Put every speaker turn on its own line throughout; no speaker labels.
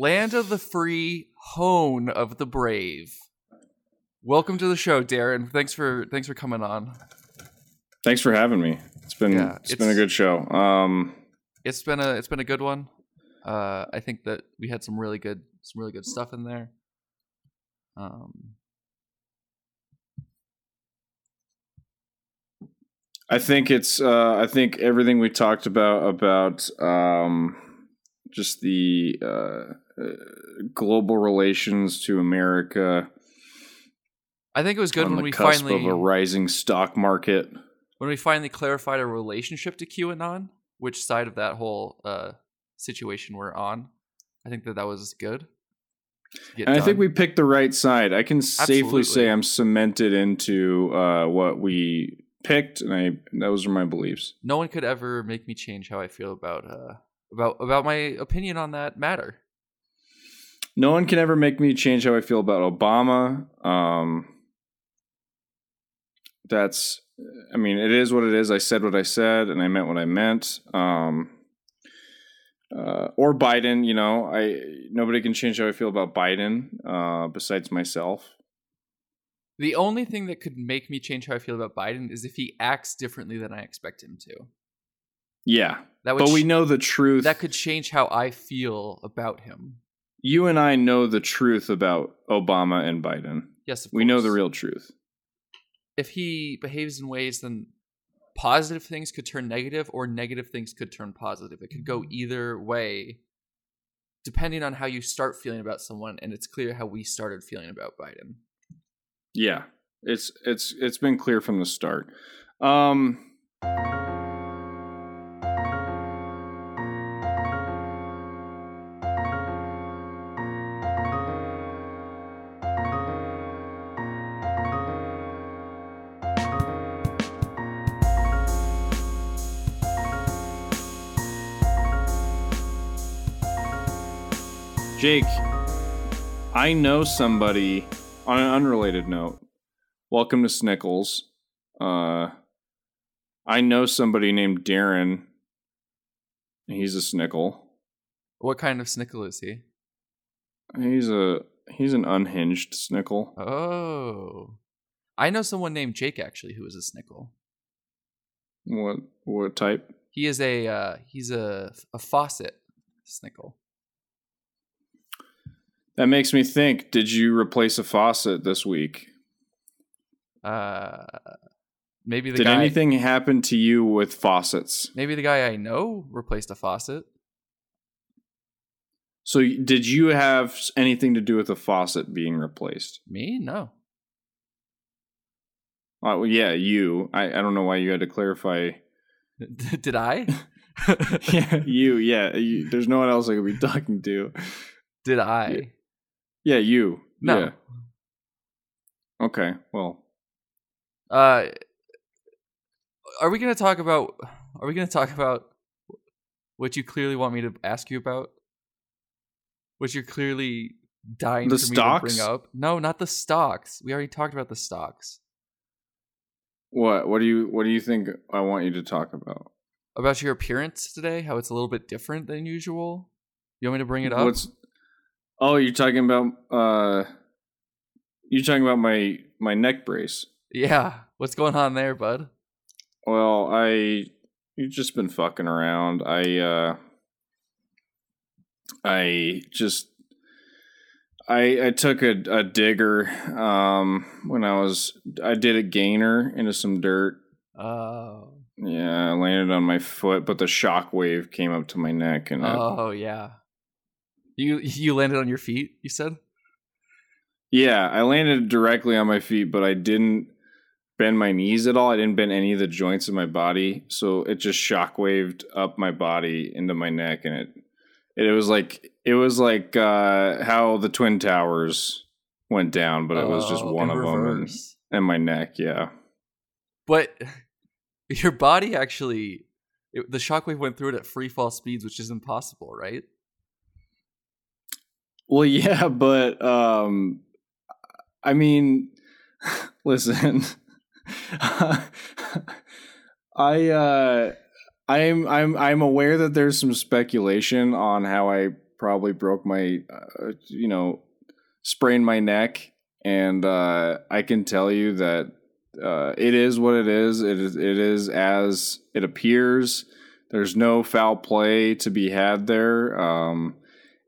land of the free, hone of the brave. Welcome to the show, Darren. Thanks for thanks for coming on.
Thanks for having me. It's been
Yeah,
it's been a good show. Um,
It's been a it's been a good one. Uh, I think that we had some really good some really good stuff in there. Um,
I think it's uh, I think everything we talked about about um, just the uh, uh, global relations to America
I think it was good when we finally
of a rising stock market.
when we finally clarified our relationship to QAnon, which side of that whole uh, situation we're on. I think that that was good.
And I think we picked the right side. I can safely say I'm cemented into uh, what we picked, and I those are my beliefs.
no one could ever make me change how I feel about uh about about my opinion on that matter.
No one can ever make me change how I feel about Obama. Um, that's, I mean, it is what it is. I said what I said, and I meant what I meant. Um, uh, or Biden, you know, I nobody can change how I feel about Biden uh, besides myself.
The only thing that could make me change how I feel about Biden is if he acts differently than I expect him to.
Yeah,
That would
but we know the truth.
that could change how I feel about him.
you and I know the truth about Obama and Biden.
Yes, of
We know the real truth.
If he behaves in ways, then positive things could turn negative, or negative things could turn positive. It could go either way, depending on how you start feeling about someone. And it's clear how we started feeling about Biden.
Yeah, it's it's it's been clear from the start. Um, Jake, I know somebody on an unrelated note. Welcome to Snickles. Uh, I know somebody named Darren. He's a Snickle.
What kind of snickle is he?
He's a he's an unhinged Snickle.
Oh, I know someone named Jake actually who is a snickle.
What what type?
He is a uh, he's a a faucet snickle.
That makes me think. Did you replace a faucet this week?
Uh, maybe the
Did
guy
anything happen to you with faucets?
maybe the guy I know replaced a faucet.
So did you have anything to do with a faucet being replaced?
Me no.
Uh, well, yeah, you. I, I don't know why you had to clarify.
Did I?
yeah, you. Yeah, you, there's no one else I could be talking to.
Did I?
Yeah, you.
No.
Yeah. Okay. Well,
Uh, are we gonna talk about? Are we gonna talk about what you clearly want me to ask you about? What you're clearly dying
The
for
stocks?
me to bring up? No, not the stocks. We already talked about the stocks.
what? What do you? What do you think? I want you to talk about.
About your appearance today, how it's a little bit different than usual. You want me to bring it up?
What's? Oh, you're talking about. uh You're talking about my my neck brace.
yeah. What's going on there, bud?
Well, I you've just been fucking around. I uh I just I I took a, a digger um when I was I did a gainer into some dirt.
Oh.
Yeah, I landed on my foot, but the shock wave came up to my neck and
Oh yeah. You you landed on your feet. You said.
yeah, I landed directly on my feet, but I didn't bend my knees at all. I didn't bend any of the joints of my body, so it just shockwaved up my body into my neck, and it it was like it was like uh, how the twin towers went down, but it was just
Oh,
one of them, and, and my neck. Yeah,
But your body actually, it, the shockwave went through it at free fall speeds, which is impossible, right?
Well, yeah, but um, I mean, listen, I uh, I'm I'm I'm aware that there's some speculation on how I probably broke my, uh, you know, sprained my neck, and uh, I can tell you that uh, it is what it is. It is it is as it appears. There's no foul play to be had there. Um,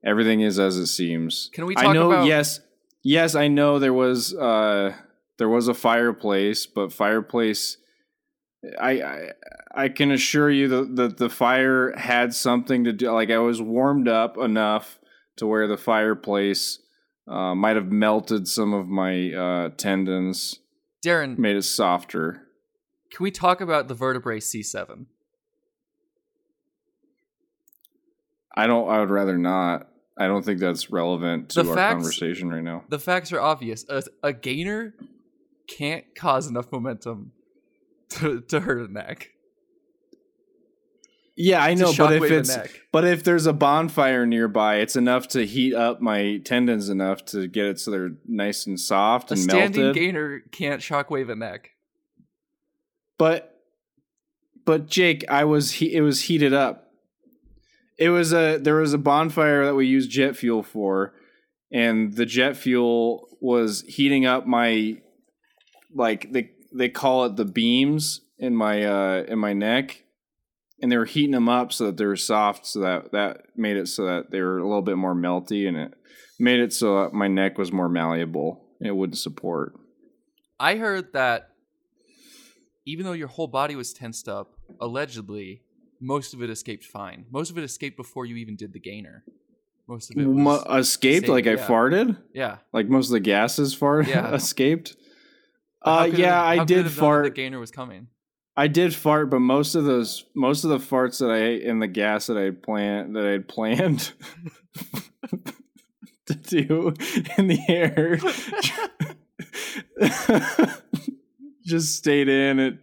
everything is as it seems.
Can we talk
I know.
about-
Yes, yes, I know there was uh, there was a fireplace, but fireplace. I, I I can assure you that the, the fire had something to do. Like I was warmed up enough to where the fireplace uh, might have melted some of my uh, tendons,
Darren,
made it softer.
can we talk about the vertebrae C7?
I don't. I would rather not. I don't think that's relevant to
The
our
facts-
conversation right now.
The facts are obvious. A, a gainer can't cause enough momentum to, to hurt a neck.
Yeah, I know, but if it's but if there's a bonfire nearby, it's enough to heat up my tendons enough to get it so they're nice and soft
a
and melted.
A standing
melted.
gainer can't shockwave a neck.
But but Jake, I was he- it was heated up. It was a there was a bonfire that we used jet fuel for, and the jet fuel was heating up my like they they call it the beams in my uh in my neck, and they were heating them up so that they were soft, so that that made it so that they were a little bit more melty, and it made it so that my neck was more malleable and it wouldn't support.
I heard that even though your whole body was tensed up, allegedly, most of it escaped fine. Most of it escaped before you even did the gainer. Most of it
Mo- escaped like I farted.
yeah.
Like most of the gases fart
Yeah.
escaped. Uh,
it-
yeah, I did
have known that
fart.
The gainer was coming.
I did fart, but most of those, most of the farts that I ate and the gas that I had planned that I had planned to do in the air just stayed in. It.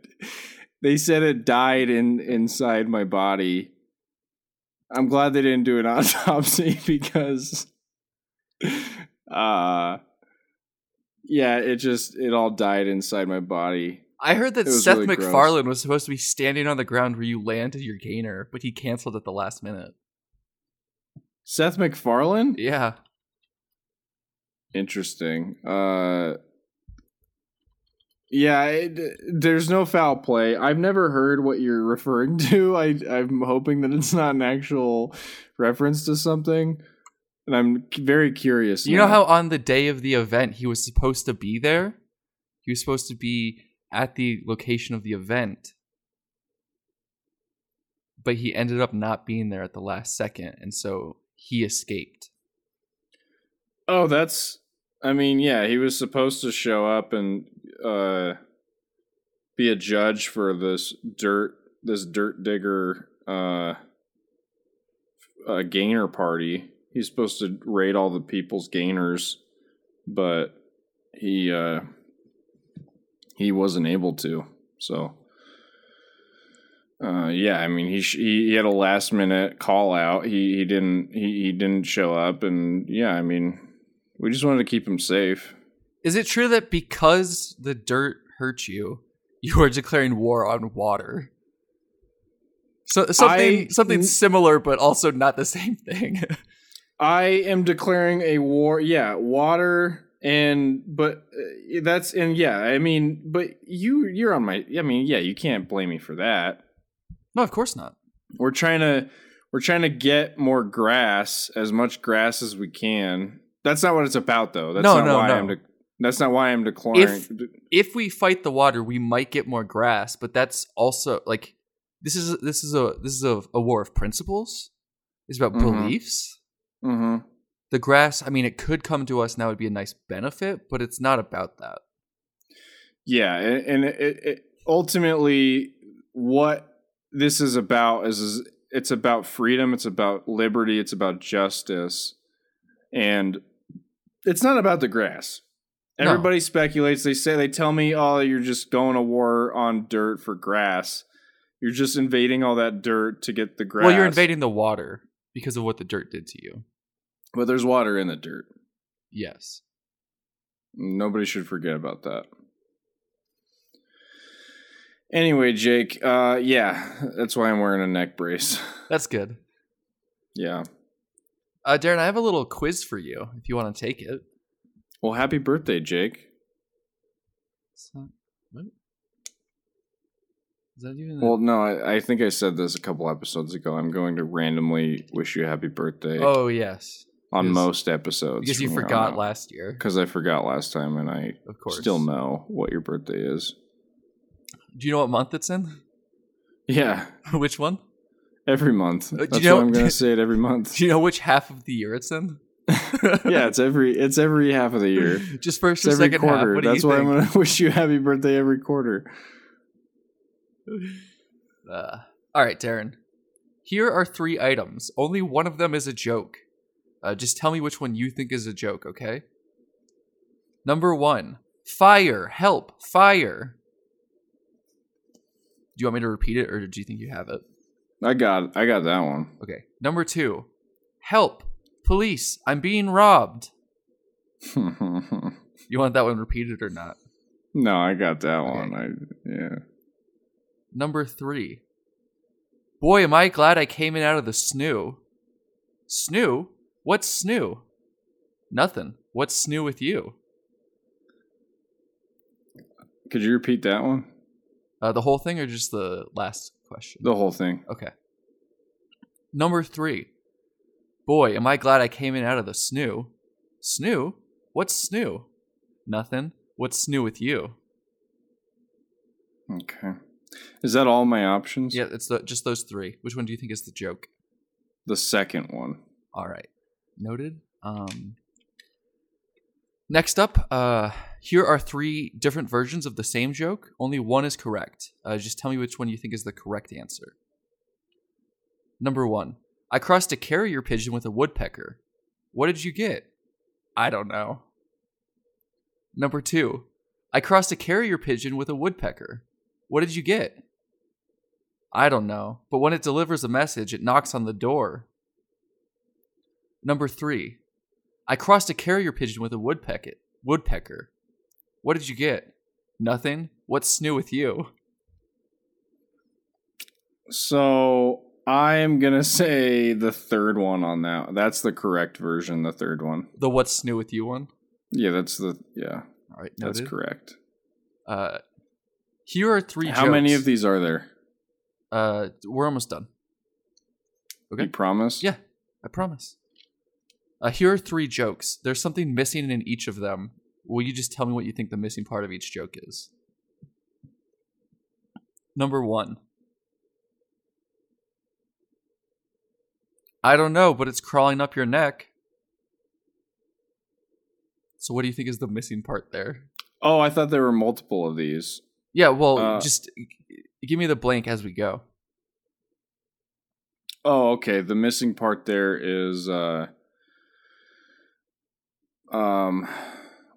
They said it died in inside my body. I'm glad they didn't do an autopsy because, uh, yeah, it just it all died inside my body.
I heard that Seth
really gross.
MacFarlane was supposed to be standing on the ground where you landed your gainer, but he canceled at the last minute.
Seth MacFarlane?
Yeah.
Interesting. Uh yeah, it, there's no foul play. I've never heard what you're referring to. I I'm hoping that it's not an actual reference to something. And I'm very curious.
You know how on the day of the event he was supposed to be there? He was supposed to be at the location of the event. But he ended up not being there at the last second, and so he escaped.
Oh, that's I mean, yeah, he was supposed to show up and uh be a judge for this dirt this dirt digger uh uh gainer party. He's supposed to rate all the people's gainers, but he uh he wasn't able to. So uh, yeah, I mean he sh- he he had a last minute call out. He he didn't he, he didn't show up, and yeah, I mean we just wanted to keep him safe.
Is it true that because the dirt hurt you, you are declaring war on water? So something
I-
something similar, but also not the same thing.
I am declaring a war. Yeah, water and but uh, that's and yeah, I mean, but you you're on my. I mean, yeah, you can't blame me for that.
no, of course not.
We're trying to we're trying to get more grass, as much grass as we can. That's not what it's about, though. That's
No,
not
no,
why
no.
I'm. De- that's not why I'm declaring.
If- if we fight the water, we might get more grass, but that's also like this is this is a this is a, a war of principles. It's about
Mhm.
beliefs.
hmm
The grass, I mean, it could come to us now; it'd be a nice benefit, but it's not about that.
Yeah, and, and it, it ultimately what this is about is, is it's about freedom, it's about liberty, it's about justice, and it's not about the grass.
No.
Everybody speculates. They say they tell me, "Oh, you're just going to war on dirt for grass. You're just invading all that dirt to get the grass."
Well, you're invading the water because of what the dirt did to you.
but there's water in the dirt.
Yes.
Nobody should forget about that. Anyway, Jake, uh yeah, that's why I'm wearing a neck brace.
That's good.
yeah.
Uh, Darren, I have a little quiz for you if you want to take it.
Well, happy birthday, Jake.
So, what? Is that even?
Well, no, I, I think I said this a couple episodes ago. I'm going to randomly wish you a happy birthday
oh yes,
on
because-
most episodes.
because you
from here on
forgot last year.
Because I forgot last time, and I
Of course.
still know what your birthday is.
Do you know what month it's in?
Yeah,
which one?
every month.
Uh, do you
That's
know-
why I'm going to say it every month.
Do you know which half of the year it's in?
yeah, it's every it's every half of the year.
Just first
It's
or
every
second half.
quarter.
What
That's why
think?
I'm to wish you a happy birthday every quarter.
Uh, all right, Darren. Here are three items. Only one of them is a joke. Uh, just tell me which one you think is a joke, okay? Number one fire, help, fire. Do you want me to repeat it or do you think you have it?
I got I got that one.
Okay. Number two help, police, I'm being robbed. You want that one repeated or not?
no, I got that
Okay.
one. I yeah.
Number three. Boy, am I glad I came in out of the snoo. Snoo? What's snoo? Nothing. What's snoo with you?
Could you repeat that one?
Uh, the whole thing or just the last question?
The whole thing.
Okay. Number three. Boy, am I glad I came in out of the snoo. Snoo? What's snoo? Nothing. What's snoo with you?
Okay. Is that all my options?
Yeah, it's the, just those three. Which one do you think is the joke?
The second one.
All right. Noted. Um Next up, uh here are three different versions of the same joke. Only one is correct. Uh, just tell me which one you think is the correct answer. Number 1. I crossed a carrier pigeon with a woodpecker. What did you get? I don't know. Number 2. I crossed a carrier pigeon with a woodpecker. What did you get? I don't know, but when it delivers a message, it knocks on the door. Number three, I crossed a carrier pigeon with a woodpecker. Woodpecker. What did you get? Nothing. What's new with you?
So I am gonna say the third one on that. That's the correct version. The third one.
The what's new with you one.
Yeah, that's the yeah.
All right,
That's correct.
Uh, here are three.
How many of these are there?
Uh, we're almost done. Okay.
You promise?
Yeah, I promise. Uh, here are three jokes. There's something missing in each of them. Will you just tell me what you think the missing part of each joke is? Number one. I don't know, but it's crawling up your neck. So, what do you think is the missing part there?
Oh, I thought there were multiple of these.
Yeah, well,
Uh,
just give me the blank as we go.
Oh, okay. The missing part there is uh um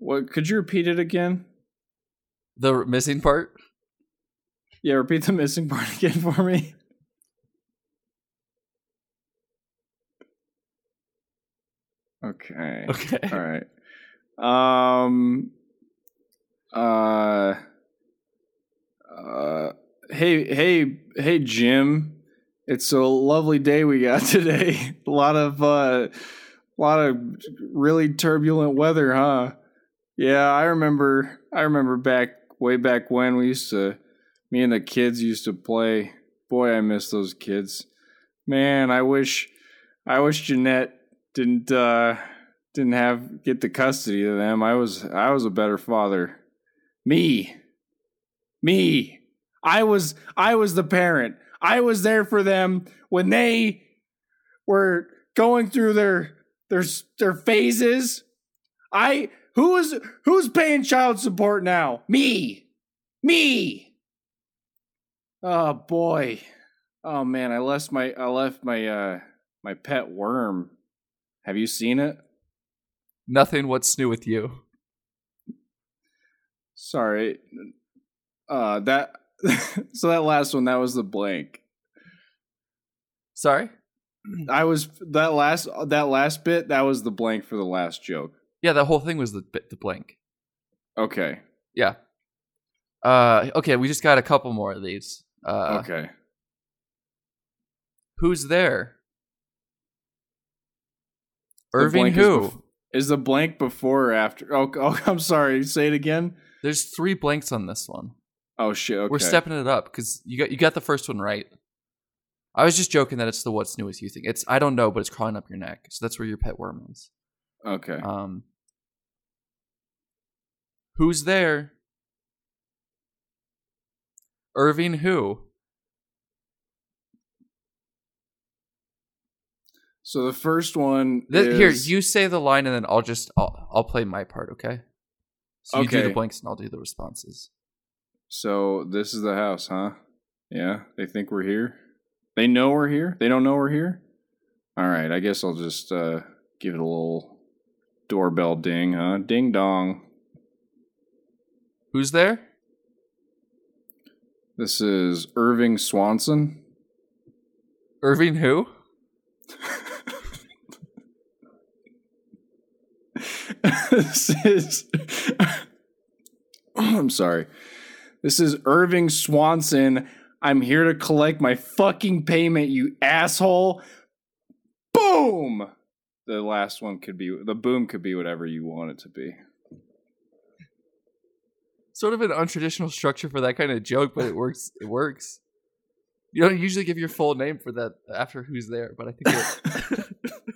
what could you repeat it again?
The missing part?
Yeah, repeat the missing part again for me. Okay.
Okay.
All right. Um uh uh hey hey hey Jim. It's a lovely day we got today. a lot of uh a lot of really turbulent weather, huh? Yeah, I remember I remember back way back when we used to me and the kids used to play. Boy, I miss those kids. Man, I wish I wish Jeanette didn't uh didn't have get the custody of them. I was I was a better father. Me. Me. I was I was the parent. I was there for them when they were going through their their their phases. I who is who's paying child support now? Me. Me. Oh boy. Oh man, I left my I left my uh my pet worm. Have you seen it?
Nothing. What's new with you?
Sorry. Uh that so that last one that was the blank.
Sorry?
I was that last that last bit that was the blank for the last joke.
Yeah, that whole thing was the bit the blank.
Okay.
Yeah. Uh okay, we just got a couple more of these. Uh
okay.
who's there? Irving
who? Is, bef- Is the blank before or after? Oh, oh, I'm sorry. Say it again.
There's three blanks on this one.
Oh shit. Okay.
We're stepping it up because you got you got the first one right. I was just joking that it's the what's new with you thing. It's I don't know, but it's crawling up your neck. So that's where your pet worm is.
Okay.
Um, who's there? Irving who?
So the first one
Th- Here,
is-
you say the line, and then I'll just I'll I'll play my part. Okay. So you do the
Okay.
blanks, and I'll do the responses.
So this is the house, huh? Yeah. They think we're here. They know we're here. They don't know we're here. All right. I guess I'll just uh, give it a little doorbell ding, huh? Ding dong.
Who's there?
This is Irving Swanson.
Irving who?
this is. I'm sorry. This is Irving Swanson. I'm here to collect my fucking payment, you asshole. Boom! The last one could be the boom could be whatever you want it to be.
Sort of an untraditional structure for that kind of joke, but it works. It works. You don't usually give your full name for that after who's there, but I think it,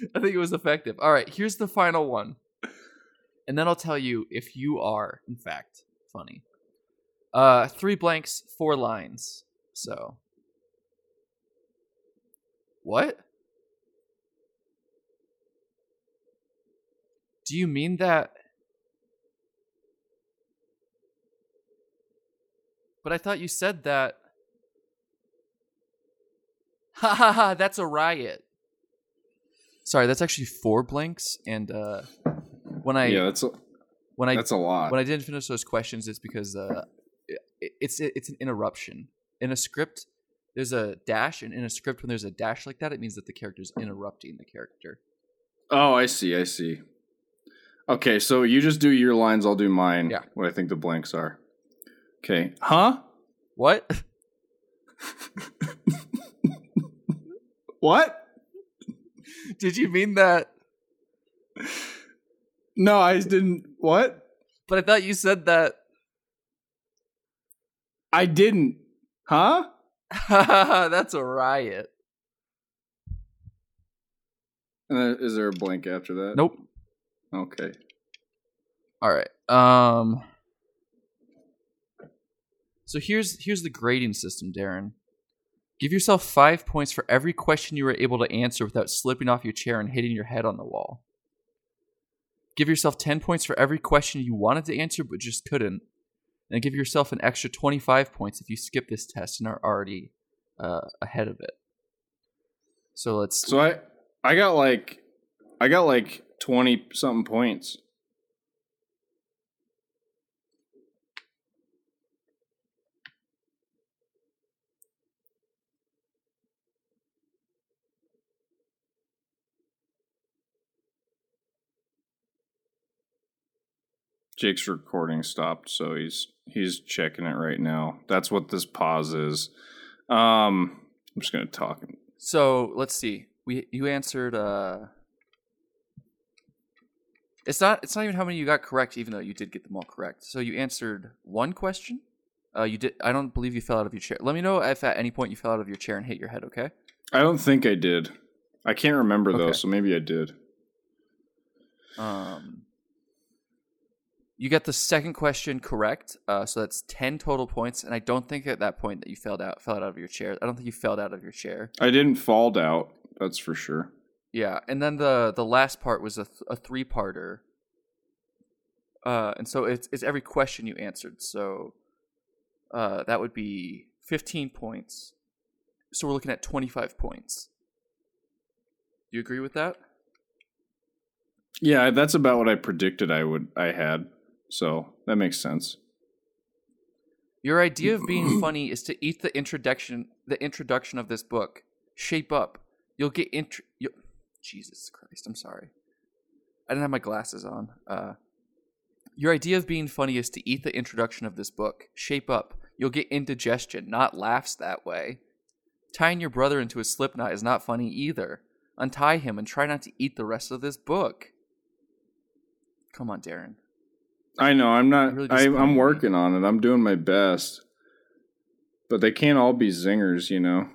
I think it was effective. All right, here's the final one, and then I'll tell you if you are in fact funny. Uh, three blanks, four lines. So, what? Do you mean that? But I thought you said that. Ha ha ha! That's a riot. Sorry, that's actually four blanks, and uh, when I
yeah, that's a,
when I
that's a lot.
when I didn't finish those questions, it's because uh, it, it's it's an interruption in a script. There's a dash, and in a script, when there's a dash like that, it means that the character is interrupting the character.
oh, I see. I see. Okay, so you just do your lines. I'll do mine.
Yeah.
What I think the blanks are. Okay. Huh?
What?
What?
Did you mean that?
No, I didn't. What?
But I thought you said that.
I didn't. Huh?
That's a riot.
Then, is there a blank after that?
Nope.
Okay.
All right. Um. So here's here's the grading system, Darren. Give yourself five points for every question you were able to answer without slipping off your chair and hitting your head on the wall. Give yourself ten points for every question you wanted to answer but just couldn't, and give yourself an extra twenty-five points if you skip this test and are already uh, ahead of it. So let's.
So I I got like I got like twenty something points. Jake's recording stopped, so he's he's checking it right now. That's what this pause is. Um, I'm just gonna talk.
So let's see. We you answered. uh It's not. It's not even how many you got correct, even though you did get them all correct. So you answered one question. Uh, you did. I don't believe you fell out of your chair. Let me know if at any point you fell out of your chair and hit your head. Okay.
I don't think I did. I can't remember though, so maybe I did.
Um. You got the second question correct. Uh, so that's ten total points, and I don't think at that point that you fell out fell out of your chair. I don't think you fell out of your chair.
I didn't fall out. That's for sure.
Yeah, and then the the last part was a th- a three parter. Uh, and so it's it's every question you answered. So, uh, that would be fifteen points. So we're looking at twenty five points. Do you agree with that?
Yeah, that's about what I predicted I would I had. So that makes sense.
Your idea of being funny is to eat the introduction the introduction of this book. Shape up. You'll get int. You'll, Jesus Christ! I'm sorry. I didn't have my glasses on. Uh, your idea of being funny is to eat the introduction of this book. Shape up. You'll get indigestion, not laughs that way. Tying your brother into a slip knot is not funny either. untie him and try not to eat the rest of this book. Come on, Darren.
I know. I'm not.
Really
I, I'm working on it. I'm doing my best. But they can't all be zingers, you know.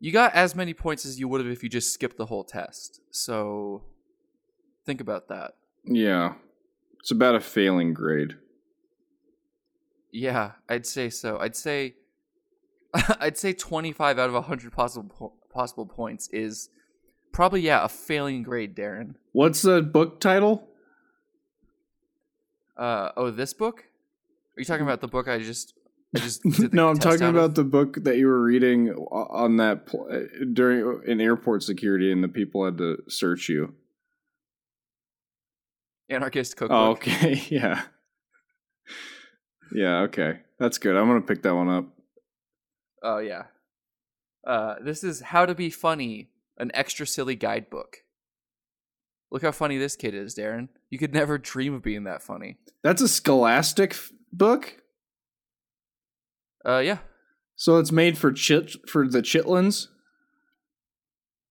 You got as many points as you would have if you just skipped the whole test. So think about that.
Yeah. It's about a failing grade.
Yeah, I'd say so. I'd say I'd say 25 out of 100 possible po- possible points is probably yeah, a failing grade, Darren.
What's the book title?
Uh oh, this book? Are you talking about the book I just I just
no, I'm talking
out of?
about the book that you were reading on that pl- uh, during in airport security, and the people had to search you.
Anarchist Cookbook.
Oh, okay, yeah, yeah, okay, that's good. I'm gonna pick that one up.
Oh yeah. Uh, this is How to Be Funny, an extra silly guidebook. Look how funny this kid is, Darren. You could never dream of being that funny.
That's a Scholastic f- book,
Uh, yeah.
so it's made for chit for the Chitlins.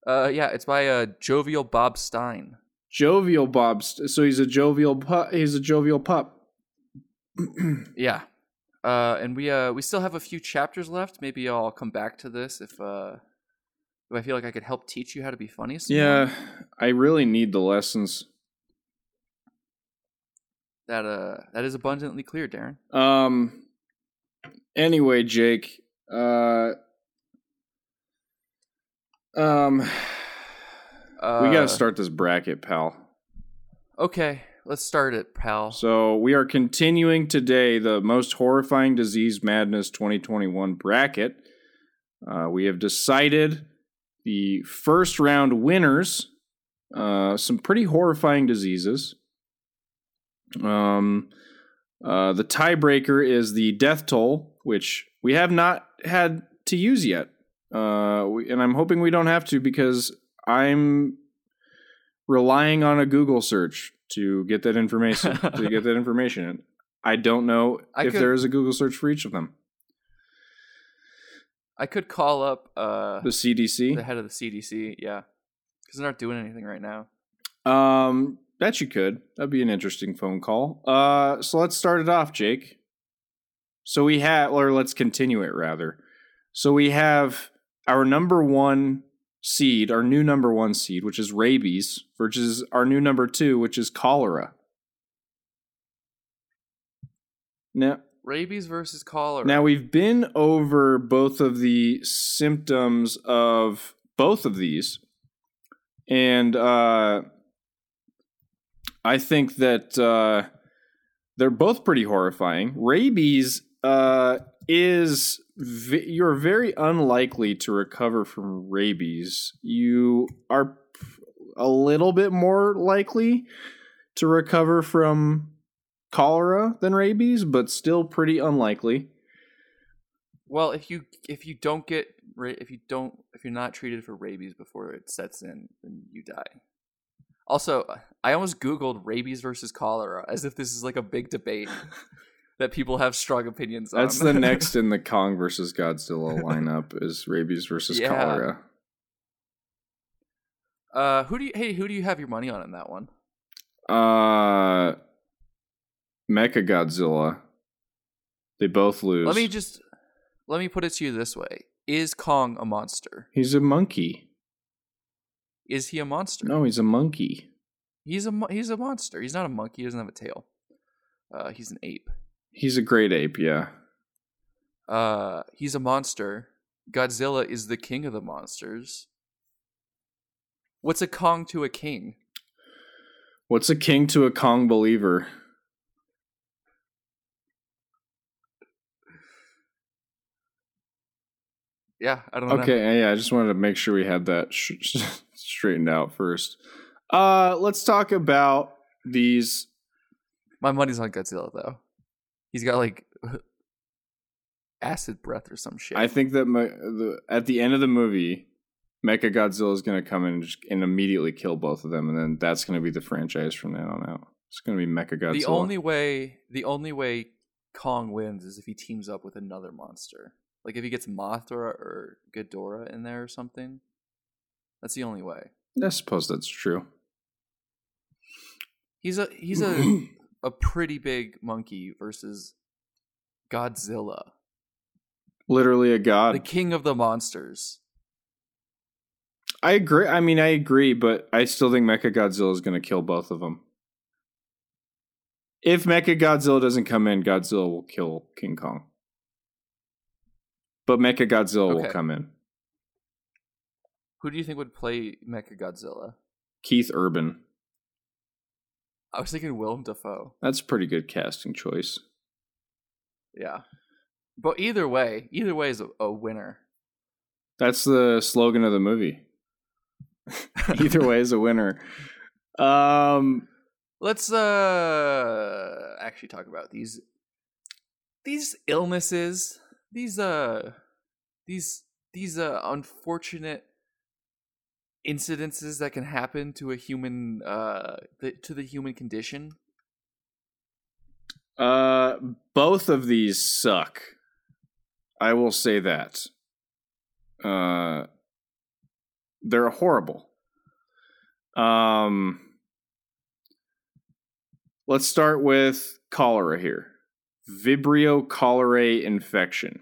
Uh, yeah. It's by uh jovial Bob Stine.
Jovial Bob. St- So he's a jovial. Pu- he's a jovial pup.
Yeah. Uh, and we uh we still have a few chapters left. Maybe I'll come back to this if uh if I feel like I could help teach you how to be funny. somehow.
yeah, I really need the lessons.
That uh that is abundantly clear, Darren.
Um. Anyway, Jake. Uh. Um.
Uh,
we got to start this bracket, pal.
Okay, let's start it, pal.
So we are continuing today the most horrifying disease madness 2021 bracket. Uh, we have decided the first round winners. Uh, some pretty horrifying diseases. Um, uh, the tiebreaker is the death toll, which we have not had to use yet. Uh, we, and I'm hoping we don't have to because I'm relying on a Google search to get that information. to get that information, I don't know
I
if
could-
there is a Google search for each of them.
I could call up uh
The CDC.
the head of the CDC, yeah, because they're not doing anything right now.
Um, bet you could. That'd be an interesting phone call. Uh, so let's start it off, Jake. So we have, or let's continue it rather. So we have our number one seed, our new number one seed, which is rabies, versus our new number two, which is cholera. Now,
Rabies versus cholera.
now we've been over both of the symptoms of both of these, and uh, I think that uh, they're both pretty horrifying. Rabies uh, is v- you're very unlikely to recover from rabies. You are a little bit more likely to recover from cholera than rabies, but still pretty unlikely.
well, if you if you don't get if you don't if you're not treated for rabies before it sets in, then you die. Also, I almost googled rabies versus cholera as if this is like a big debate that people have strong opinions on.
That's the next in the Kong versus Godzilla lineup is rabies versus
Yeah.
cholera.
uh, who do you hey who do you have your money on in that one?
Uh, Mecha Godzilla. They both lose.
Let me just let me put it to you this way: Is Kong a monster?
He's a monkey.
Is he a monster?
No, he's a monkey.
He's a he's a monster. He's not a monkey. He doesn't have a tail. Uh, he's an ape.
He's a great ape. Yeah.
Uh, he's a monster. Godzilla is the king of the monsters. What's a Kong to a king?
What's a king to a Kong believer?
Yeah, I don't know.
Okay, yeah, I just wanted to make sure we had that sh- straightened out first. Uh, let's talk about these.
My money's on Godzilla though. He's got like acid breath or some shit.
I think that my, the, at the end of the movie, Mecha Godzilla is going to come in and, just, and immediately kill both of them, and then that's going to be the franchise from then on out. It's going to be Mecha Godzilla.
the only way the only way Kong wins is if he teams up with another monster. Like if he gets Mothra or Ghidorah in there or something. That's the only way.
I suppose that's true.
He's a he's a a pretty big monkey versus Godzilla,
Literally a god.
the king of the monsters.
I agree. I mean, I agree, but I still think Mecha Godzilla is going to kill both of them. If Mecha Godzilla doesn't come in, Godzilla will kill King Kong. But Mecha Godzilla will come in.
Who do you think would play Mecha Godzilla?
Keith Urban.
I was thinking Willem Dafoe.
That's a pretty good casting choice.
Yeah, but either way, either way is a, a winner.
That's the slogan of the movie. Either way is a winner. Um,
Let's uh actually talk about these these illnesses, these uh these these uh unfortunate incidences that can happen to a human uh the, to the human condition.
uh, both of these suck. I will say that. Uh, they're horrible. Um, let's start with cholera here. Vibrio cholerae infection.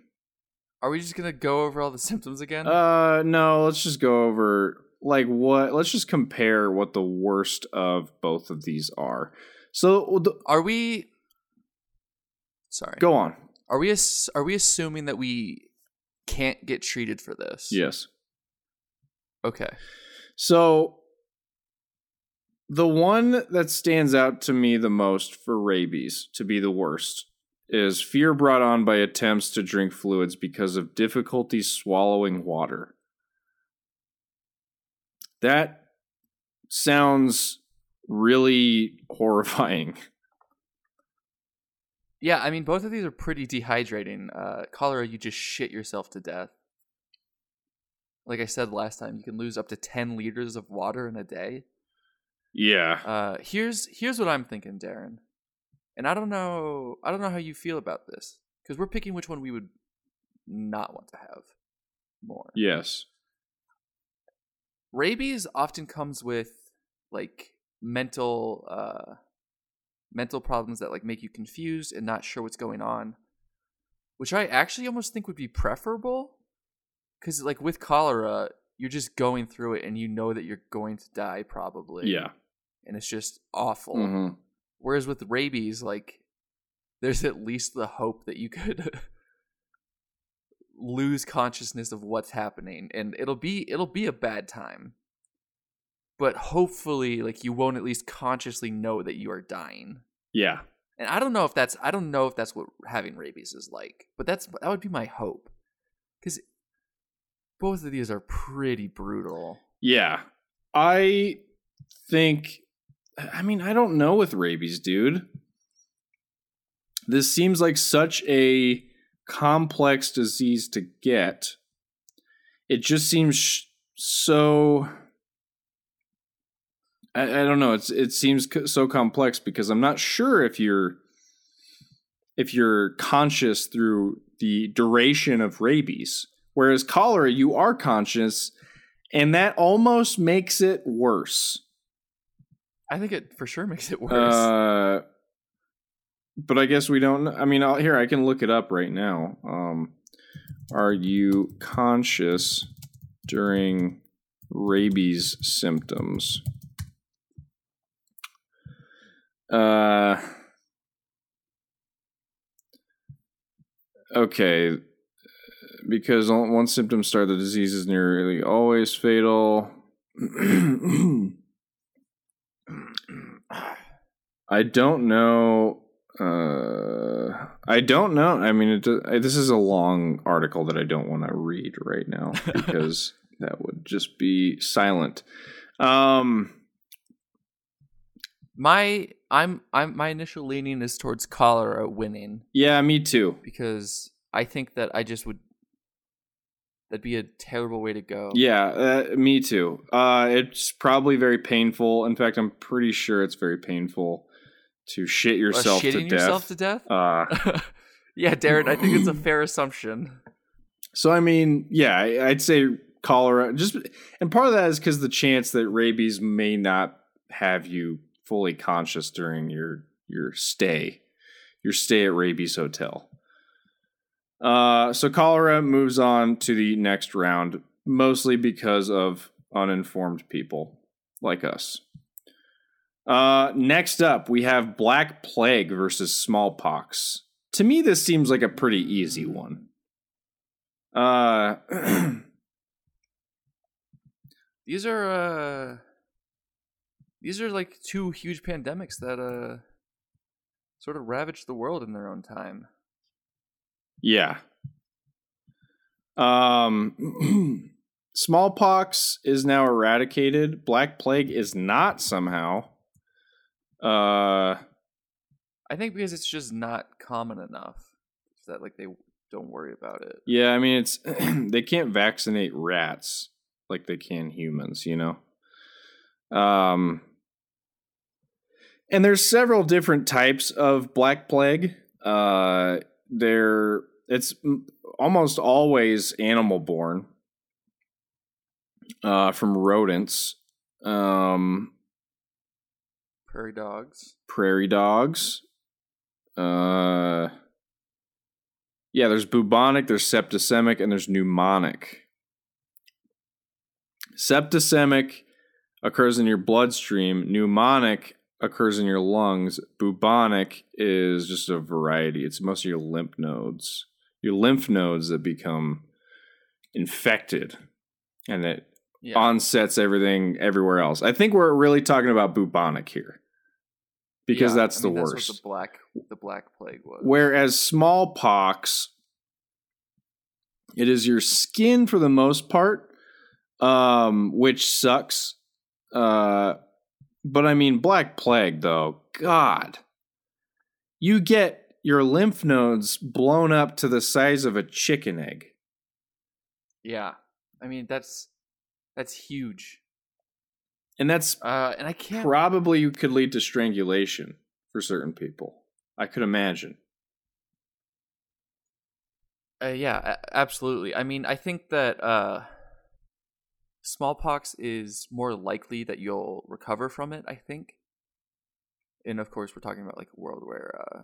Are we just going to go over all the symptoms again?
Uh, no, let's just go over like what. Let's just compare what the worst of both of these are. So the,
are we Sorry.
go on.
Are we ass- are we assuming that we can't get treated for this?
Yes.
Okay.
So the one that stands out to me the most for rabies to be the worst is fear brought on by attempts to drink fluids because of difficulty swallowing water. That sounds really horrifying.
Yeah, I mean both of these are pretty dehydrating. Uh, cholera, you just shit yourself to death. Like I said last time, you can lose up to ten liters of water in a day.
Yeah.
Uh, here's here's what I'm thinking, Darren, and I don't know I don't know how you feel about this because we're picking which one we would not want to have more.
Yes.
rabies often comes with like mental uh mental problems that like make you confused and not sure what's going on which i actually almost think would be preferable because like with cholera you're just going through it and you know that you're going to die probably
Yeah.
and it's just awful
Mhm.
Whereas with rabies like there's at least the hope that you could lose consciousness of what's happening and it'll be it'll be a bad time but hopefully like you won't at least consciously know that you are dying
Yeah.
and i don't know if that's i don't know if that's what having rabies is like but that's that would be my hope because both of these are pretty brutal
Yeah. I think I mean, I don't know with rabies, dude. This seems like such a complex disease to get. It just seems sh- so I, I don't know. It's it seems co- so complex because I'm not sure if you're if you're conscious through the duration of rabies. Whereas cholera, you are conscious, and that almost makes it worse.
I think it for sure makes it worse
Uh, but I guess we don't. I mean, I'll, here I can look it up right now. Um, are you conscious during rabies symptoms? Uh, okay, because on- once symptoms start, the disease is nearly always fatal. I don't know. Uh, I don't know. I mean, it, I- this is a long article that I don't want to read right now because that would just be silent. Um,
my i'm i'm my initial leaning is towards cholera winning
yeah, me too.
because I think that I just would. That'd be a terrible way to go.
Yeah, uh, me too. Uh, it's probably very painful. In fact, I'm pretty sure it's very painful to shit yourself to death.
shitting yourself to death.
uh,
yeah, Darren, I think it's a fair assumption.
So I mean, yeah, I- I'd say cholera. Just and part of that is because the chance that rabies may not have you fully conscious during your your stay, your stay at rabies hotel. Uh, so cholera moves on to the next round, mostly because of uninformed people like us. Uh, next up, we have Black Plague versus smallpox. To me, this seems like a pretty easy one. Uh,
These are uh these are like two huge pandemics that uh sort of ravaged the world in their own time.
yeah. Um, smallpox is now eradicated. Black Plague is not somehow. Uh,
I think because it's just not common enough that like they don't worry about it.
Yeah, I mean it's they can't vaccinate rats like they can humans, you know. Um and there's several different types of black plague. Uh there it's almost always animal born uh from rodents. Um
Prairie dogs.
prairie dogs. Uh, yeah, there's bubonic, there's septicemic, and there's pneumonic. Septicemic occurs in your bloodstream. Pneumonic occurs in your lungs. Bubonic is just a variety. It's most of your lymph nodes, your lymph nodes that become infected, and that
Yeah.
onsets everything everywhere else. I think we're really talking about bubonic here because
Yeah,
that's
I
the
mean,
worst.
what the black the black plague was.
Whereas smallpox, it is your skin for the most part, um, which sucks. Uh, but I mean, black plague though, God, you get your lymph nodes blown up to the size of a chicken egg.
Yeah. I mean that's that's huge.
And that's
Uh and I can't
probably could lead to strangulation for certain people. I could imagine.
Uh, yeah, absolutely. I mean, I think that uh, smallpox is more likely that you'll recover from it. I think, and of course, we're talking about like a world where uh,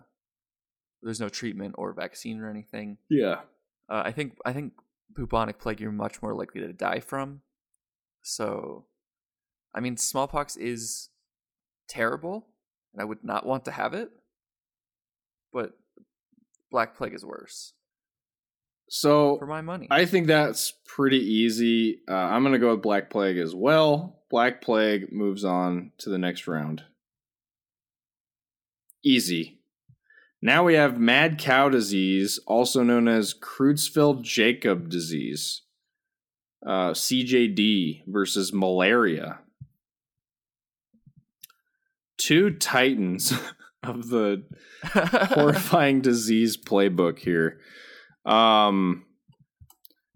there's no treatment or vaccine or anything.
Yeah.
Uh, I think I think bubonic plague you're much more likely to die from. So, I mean, smallpox is terrible, and I would not want to have it. But black plague is worse
So
for my money.
I think that's pretty easy. Uh, I'm going to go with Black Plague as well. Black Plague moves on to the next round. Easy. Now we have mad cow disease, also known as Creutzfeldt Jakob disease. Uh, CJD versus malaria. Two titans of the horrifying disease playbook here. Um,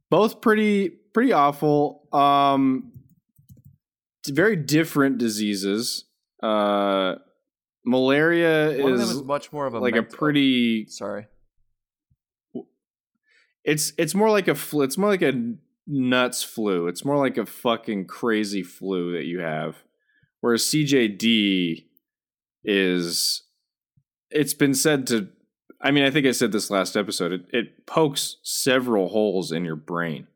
both pretty pretty awful. Um, very different diseases. Uh, malaria
One of
is
them is much more of a
like
mental-
a pretty.
Sorry.
It's it's more like a flu. It's more like a nuts flu. It's more like a fucking crazy flu that you have. Whereas CJD is. It's been said to I mean, I think I said this last episode. It, it pokes several holes in your brain.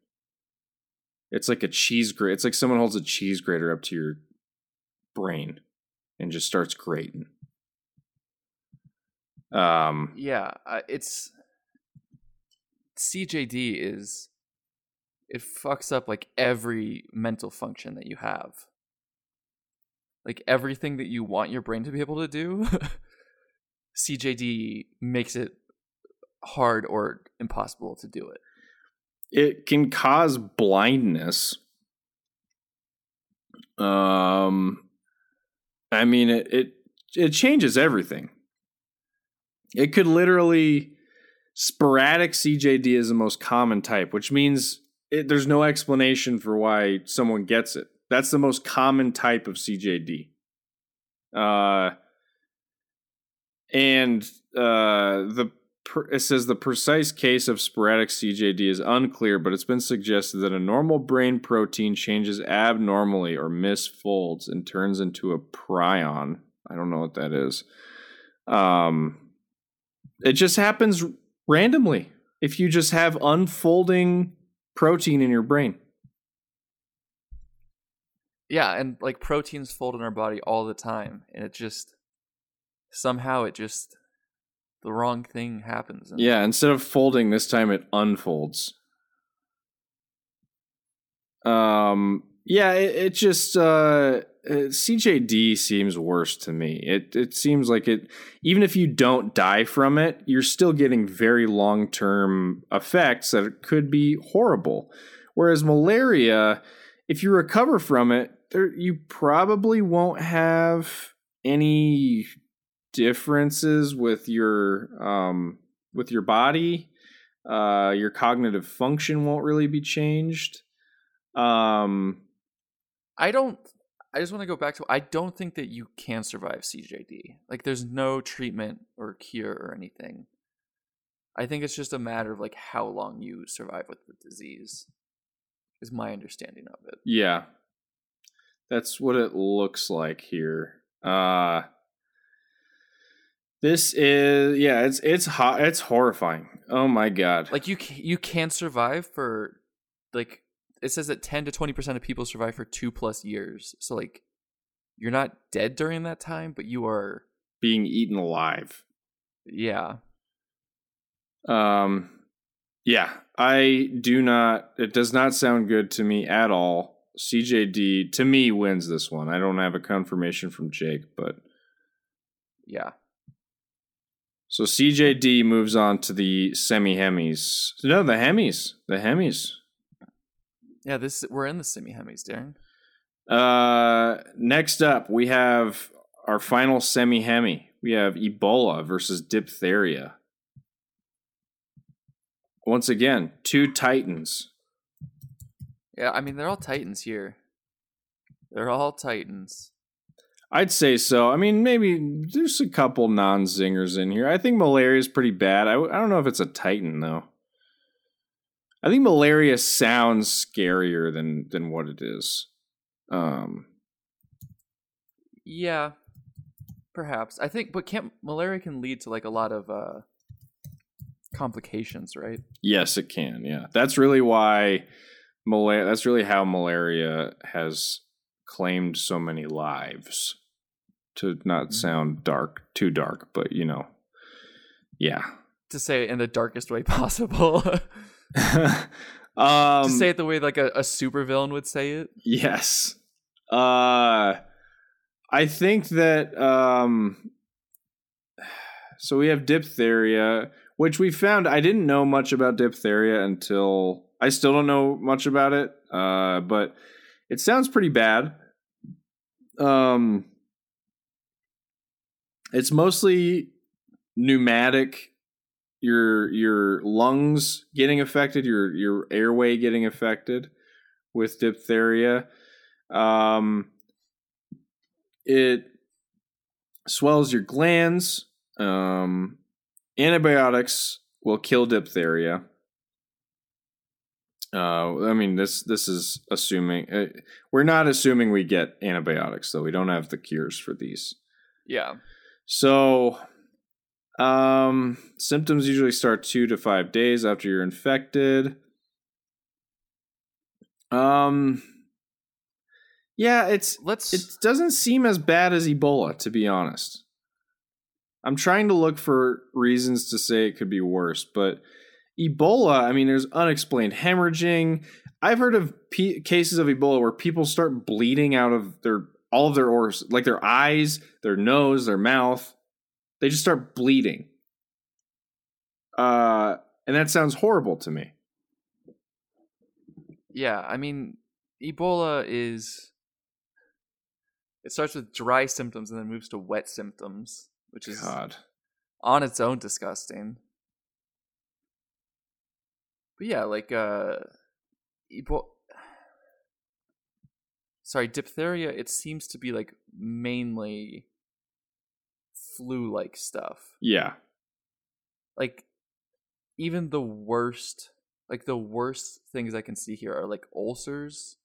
It's like a cheese grate. It's like someone holds a cheese grater up to your brain and just starts grating. Um,
Yeah, uh, it's CJD is it fucks up like every mental function that you have. Like everything that you want your brain to be able to do, CJD makes it hard or impossible to do it.
it can cause blindness. Um, I mean, it it it changes everything. It could literally sporadic CJD is the most common type, which means it, there's no explanation for why someone gets it. That's the most common type of CJD. Uh, and uh, the it says the precise case of sporadic CJD is unclear, but it's been suggested that a normal brain protein changes abnormally or misfolds and turns into a prion. I don't know what that is. Um, it just happens randomly if you just have unfolding protein in your brain.
Yeah, and like proteins fold in our body all the time, and it just somehow it just the wrong thing happens.
Yeah, instead of folding, this time it unfolds. Um, yeah, it, it just uh, CJD seems worse to me. It it seems like it. Even if you don't die from it, you're still getting very long term effects that could be horrible. Whereas malaria, if you recover from it, there you probably won't have any differences with your um with your body uh your cognitive function won't really be changed um
I don't. I just want to go back to. I don't think that you can survive CJD. Like, there's no treatment or cure or anything. I think it's just a matter of like how long you survive with the disease. Is my understanding of it.
yeah that's what it looks like here uh this is yeah it's it's hot it's horrifying oh my god
Like you, you can't survive for, like, it says that ten to twenty percent of people survive for two plus years. So like, you're not dead during that time, but you are.
being eaten alive
Yeah,
Um, yeah, I do not. It does not sound good to me at all. CJD to me wins this one. I don't have a confirmation from Jake, but
yeah.
so CJD moves on to the semi hemis. No, the hemis. The hemis.
Yeah, this we're in the semi hemis, Darren.
Uh, next up, we have our final semi hemi. We have Ebola versus diphtheria. Once again, two titans.
Yeah, I mean they're all titans here. They're all titans.
I'd say so. I mean, maybe there's a couple non zingers in here. I think malaria is pretty bad. I, I don't know if it's a Titan though. I think malaria sounds scarier than than what it is. Um,
Yeah, perhaps. I think, but can't malaria can lead to like a lot of uh complications, right?
yes, it can. Yeah, that's really why malaria. That's really how malaria has claimed so many lives. To not
Mhm.
sound dark, too dark, but you know, yeah.
To say it in the darkest way possible.
um,
to say it the way like a, a supervillain would say it.
Yes. Uh I think that um so we have diphtheria, which we found I didn't know much about diphtheria until I still don't know much about it. Uh but it sounds pretty bad. Um it's mostly pneumatic your your lungs getting affected, your your airway getting affected with diphtheria. Um, it swells your glands. Um, antibiotics will kill diphtheria. Uh, I mean this this is assuming uh, we're not assuming we get antibiotics though. We don't have the cures for these.
Yeah.
So, um, symptoms usually start two to five days after you're infected. Um, yeah, it's
Let's
it doesn't seem as bad as Ebola, to be honest. I'm trying to look for reasons to say it could be worse, but Ebola, I mean, there's unexplained hemorrhaging. I've heard of p- cases of Ebola where people start bleeding out of their all of their organs, like their eyes, their nose, their mouth. They just start bleeding. Uh, and that sounds horrible to me.
yeah, I mean Ebola is it starts with dry symptoms and then moves to wet symptoms, which is
God.
on its own disgusting. But yeah, like uh Ebola Sorry, diphtheria it seems to be like mainly flu like stuff.
Yeah.
Like even the worst, like the worst things I can see here are like ulcers,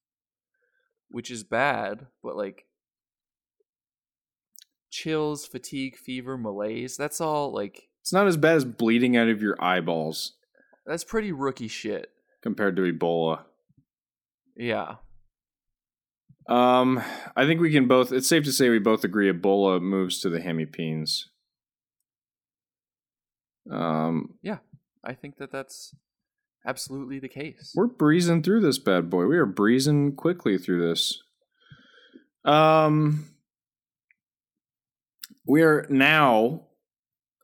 which is bad, but like chills, fatigue, fever, malaise. That's all like
It's not as bad as bleeding out of your eyeballs
that's pretty rookie shit.
compared to Ebola.
Yeah.
Um, I think we can both. It's safe to say we both agree Ebola moves to the hemipenes. Um, Yeah,
I think that that's absolutely the case.
we're breezing through this bad boy. We are breezing quickly through this. Um, we are now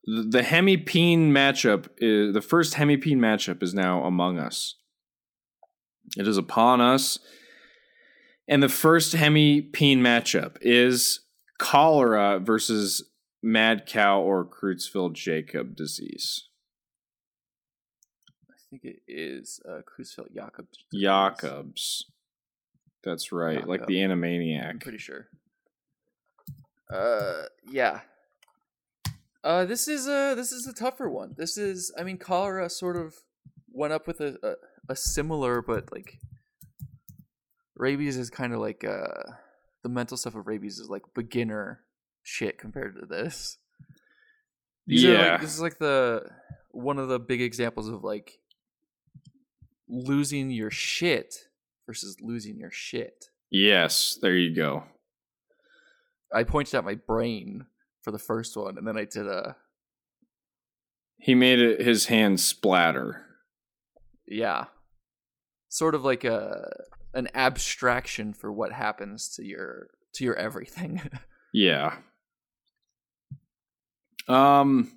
the, the hemipene matchup is the first hemipene matchup is now among us. It is upon us. And the first hemipene matchup is cholera versus mad cow or Creutzfeldt Jakob disease.
I think it is uh, Creutzfeldt Jakob.
Jacobs. That's right, like the
I'm
Animaniac.
pretty sure. Uh, yeah. Uh, this is a this is a tougher one. This is, I mean, cholera sort of went up with a a, a similar, but like rabies is kind of like uh the mental stuff of rabies is like beginner shit compared to this. These
Yeah.
like, this is like the one of the big examples of like losing your shit versus losing your shit.
Yes, there you go.
I pointed at my brain for the first one, and then I did a
He made it his hand splatter.
yeah, sort of like a an abstraction for what happens to your to your everything.
Yeah. Um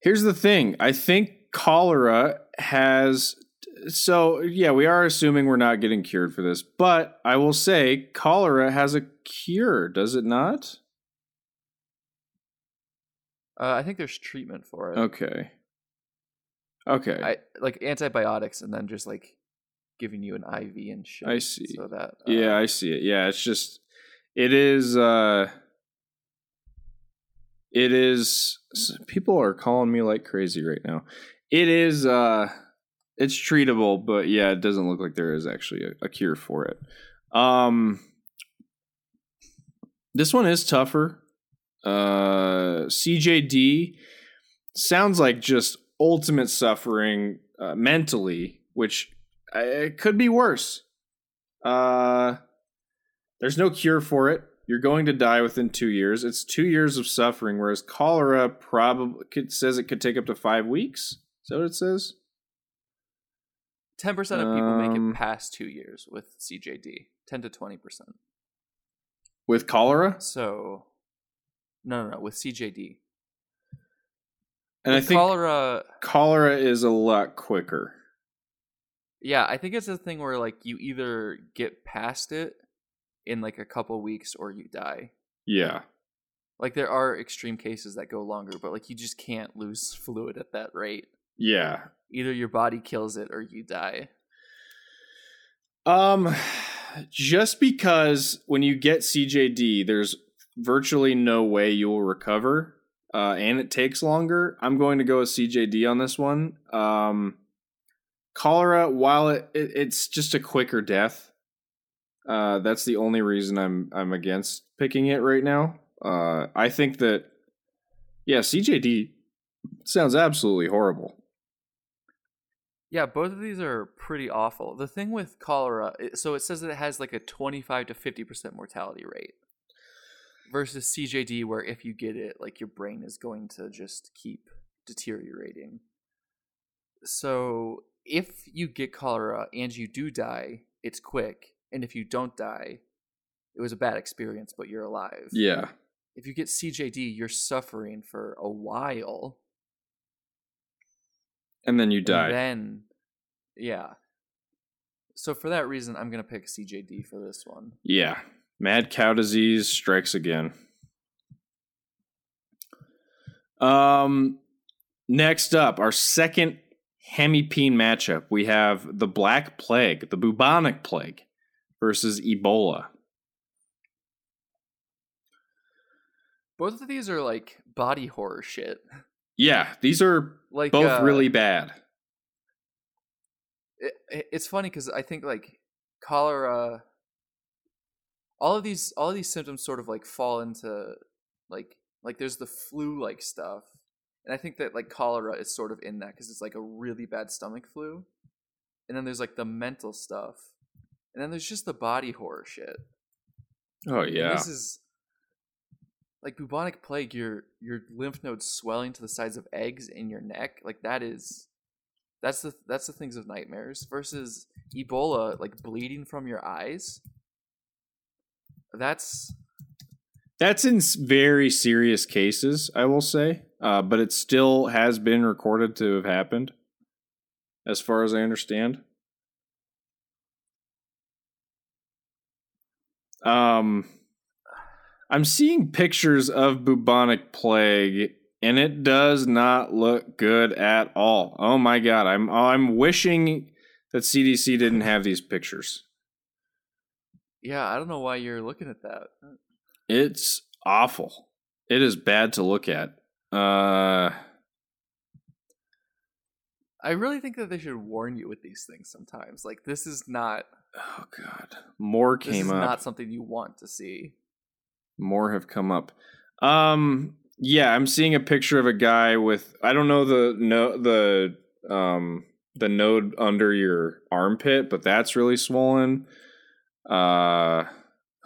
Here's the thing. I think cholera has so yeah, we are assuming we're not getting cured for this, but I will say cholera has a cure, does it not?
Uh, I think there's treatment for it.
Okay. Okay.
I like antibiotics, and then just like giving you an IV and shit.
I see.
So that uh,
Yeah, I see it. Yeah, it's just it is uh it is people are calling me like crazy right now. It is uh it's treatable, but yeah, it doesn't look like there is actually a, a cure for it. Um this one is tougher. Uh CJD sounds like just ultimate suffering uh, mentally, which uh, it could be worse. Uh, there's no cure for it. You're going to die within two years. It's two years of suffering, whereas cholera probably could, says it could take up to five weeks. Is that what it says?
ten percent of people make
Um,
it past two years with CJD. Ten to twenty percent.
With cholera,
So, no, no, no, with CJD.
and I think
cholera.
cholera is a lot quicker.
Yeah, I think it's a thing where like you either get past it in like a couple weeks or you die.
Yeah,
Like there are extreme cases that go longer, but like you just can't lose fluid at that rate.
yeah.
Either your body kills it or you die.
Um, just because when you get CJD, there's virtually no way you will recover, uh, and it takes longer. I'm going to go with CJD on this one. Um, cholera, while it, it it's just a quicker death, uh, that's the only reason I'm I'm against picking it right now. Uh, I think that yeah, CJD sounds absolutely horrible.
Yeah, both of these are pretty awful. The thing with cholera, so it says that it has like a 25 to 50% mortality rate versus CJD where if you get it, like your brain is going to just keep deteriorating. So, if you get cholera and you do die, it's quick, and if you don't die, it was a bad experience, but you're alive.
Yeah,
If you get CJD, you're suffering for a while.
and then you
And
die.
then, yeah. So for that reason, I'm gonna pick CJD for this one.
Yeah. Mad cow disease strikes again. Um next up, our second hemipene matchup, we have the Black Plague, the bubonic plague versus Ebola.
Both of these are like body horror shit.
Yeah, these are
Like
both
uh,
really bad.
it, it- it's funny because I think like cholera, all of these all of these symptoms sort of like fall into like like there's the flu like stuff, and I think that like cholera is sort of in that because it's like a really bad stomach flu, and then there's like the mental stuff, and then there's just the body horror shit.
Oh
And
yeah.
this is like bubonic plague. Your your lymph nodes swelling to the size of eggs in your neck. Like that is that's the that's the things of nightmares versus Ebola, like bleeding from your eyes. That's
That's in very serious cases, I will say, uh, but it still has been recorded to have happened, as far as I understand. Um, I'm seeing pictures of bubonic plague, and it does not look good at all. Oh my god, I'm I'm wishing that CDC didn't have these pictures.
Yeah. I don't know why you're looking at that.
It's awful. It is bad to look at. Uh
I really think that they should warn you with these things sometimes. Like this is not
oh god. More
this
came
is
up.
not something you want to see.
More have come up. Um yeah, I'm seeing a picture of a guy with I don't know the no the um the node under your armpit, but that's really swollen. Uh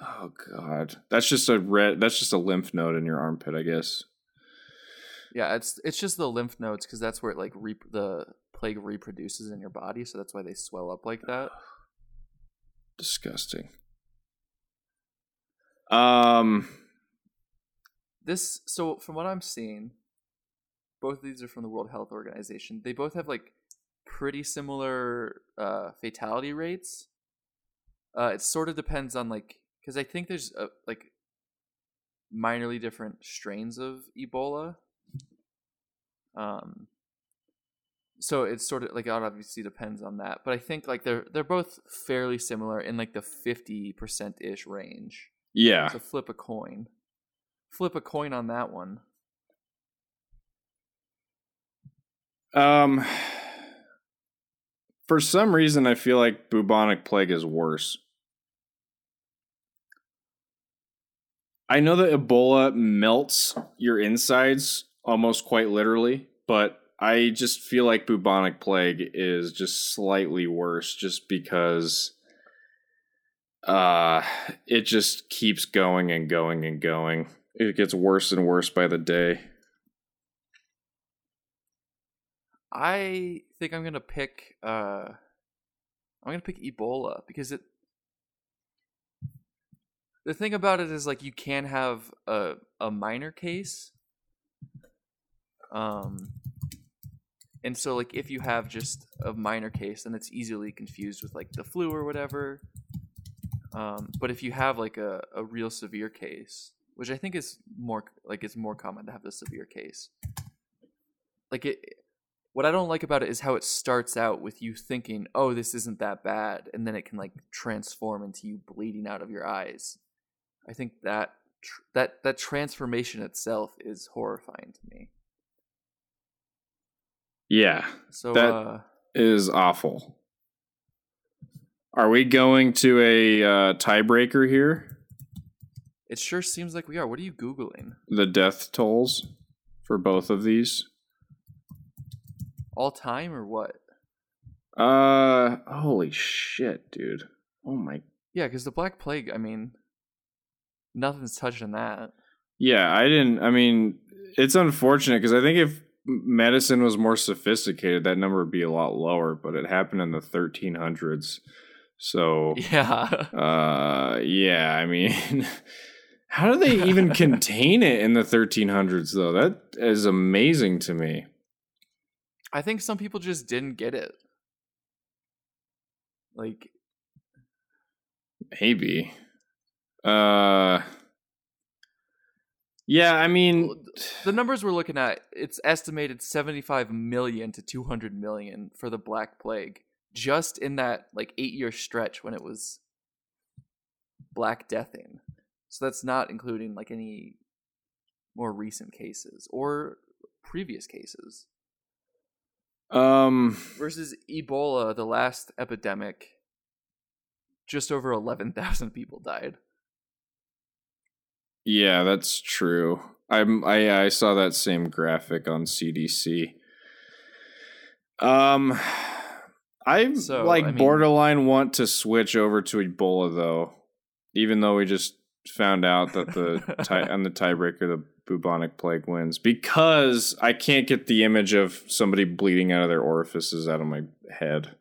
oh god. That's just a red that's just a lymph node in your armpit, I guess.
Yeah, it's it's just the lymph nodes because that's where it like re- the plague reproduces in your body, so that's why they swell up like that.
Disgusting. Um
This so from what I'm seeing, both of these are from the World Health Organization. They both have like pretty similar uh, fatality rates. Uh, it sort of depends on like because I think there's uh like minorly different strains of Ebola. Um. So it's sort of like it obviously depends on that, but I think like they're they're both fairly similar in like the fifty percent ish range.
yeah.
So flip a coin. Flip a coin on that one.
Um, for some reason, I feel like bubonic plague is worse. I know that Ebola melts your insides almost quite literally, but I just feel like bubonic plague is just slightly worse just because uh it just keeps going and going and going. It gets worse and worse by the day.
I think I'm gonna pick uh I'm gonna pick Ebola because it the thing about it is like you can have a a minor case. Um and so like if you have just a minor case then it's easily confused with like the flu or whatever. Um but if you have like a, a real severe case, which I think is more like it's more common to have the severe case. Like it what I don't like about it is how it starts out with you thinking, "Oh, this isn't that bad," and then it can like transform into you bleeding out of your eyes. I think that tr- that that transformation itself is horrifying to me.
Yeah,
So
That-
uh
is awful. Are we going to a uh, tiebreaker here?
it sure seems like we are. What are you googling?
The death tolls for both of these?
All time or what?
Uh, holy shit, dude. Oh my.
Yeah, because the Black Plague. I mean, nothing's touching that.
Yeah, I didn't. I mean, it's unfortunate because I think if medicine was more sophisticated, that number would be a lot lower, but it happened in the 1300s. So,
Yeah.
uh, yeah, I mean, how do they even contain it in the 1300s, though? That is amazing to me.
I think some people just didn't get it. Like
Maybe. Uh Yeah, I mean
the numbers we're looking at, it's estimated 75 million to 200 million for the Black Plague just in that like 8-year stretch when it was Black Deathing. So that's not including like any more recent cases or previous cases.
Um,
Versus Ebola, the last epidemic, just over 11,000 people died.
yeah, that's true. I'm I I saw that same graphic on CDC. Um, I
So,
like
I mean-
borderline want to switch over to Ebola though, even though we just found out that the tie on the tiebreaker the bubonic plague wins because I can't get the image of somebody bleeding out of their orifices out of my head.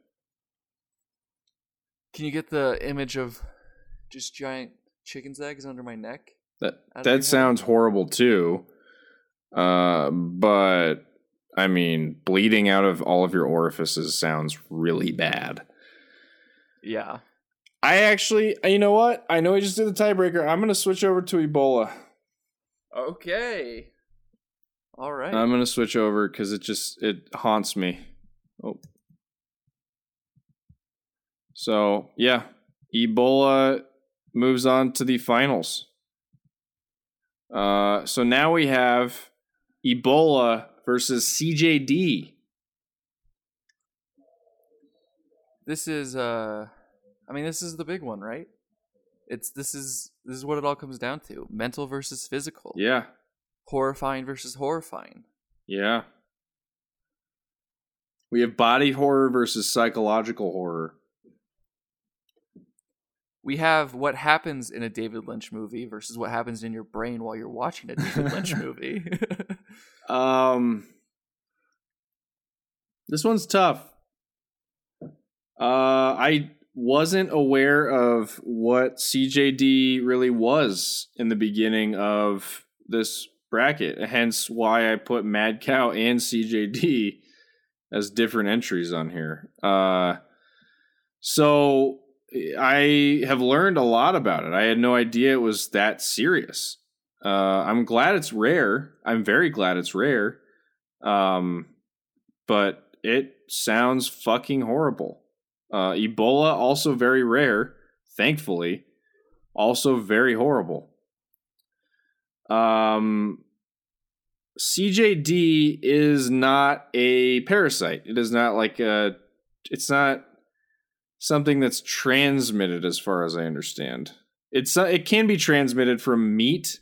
Can you get the image of just giant chicken's eggs under my neck?
That
Out of your
that
head?
sounds horrible too. Uh, but I mean, bleeding out of all of your orifices sounds really bad.
Yeah.
I actually, you know what? I know I just did the tiebreaker. I'm gonna switch over to Ebola.
Okay. All right.
I'm gonna switch over because it just it haunts me. Oh. So yeah, Ebola moves on to the finals. Uh, so now we have Ebola versus CJD.
this is uh I mean this is the big one, right? It's this is this is what it all comes down to. Mental versus physical.
Yeah,
Horrifying versus horrifying.
yeah. We have body horror versus psychological horror.
We have what happens in a David Lynch movie versus what happens in your brain while you're watching a David Lynch movie.
Um, this one's tough. Uh, I wasn't aware of what CJD really was in the beginning of this bracket, hence why I put Mad Cow and CJD as different entries on here. Uh, so I have learned a lot about it. I had no idea it was that serious. Uh, I'm glad it's rare. I'm very glad it's rare. Um, but it sounds fucking horrible. Uh, Ebola also very rare, thankfully. Also very horrible. Um, CJD is not a parasite. It is not like a. It's not something that's transmitted, as far as I understand. It's it can be transmitted from meat,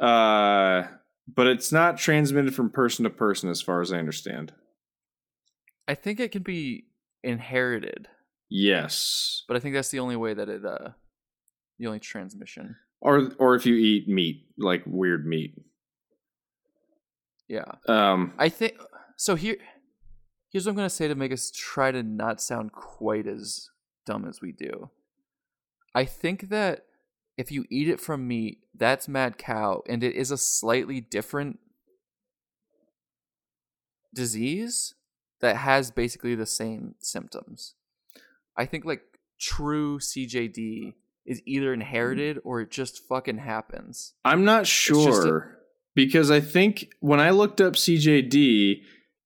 uh, but it's not transmitted from person to person, as far as I understand.
I think it can be inherited,
Yes,
but I think that's the only way that it uh the only transmission.
or or if you eat meat, like weird meat.
Yeah.
Um,
I think so here here's what I'm gonna say to make us try to not sound quite as dumb as we do. I think that if you eat it from meat, that's mad cow, and it is a slightly different disease that has basically the same symptoms. I think like true CJD is either inherited mm. or it just fucking happens.
I'm not
just a-
sure because I think when I looked up CJD,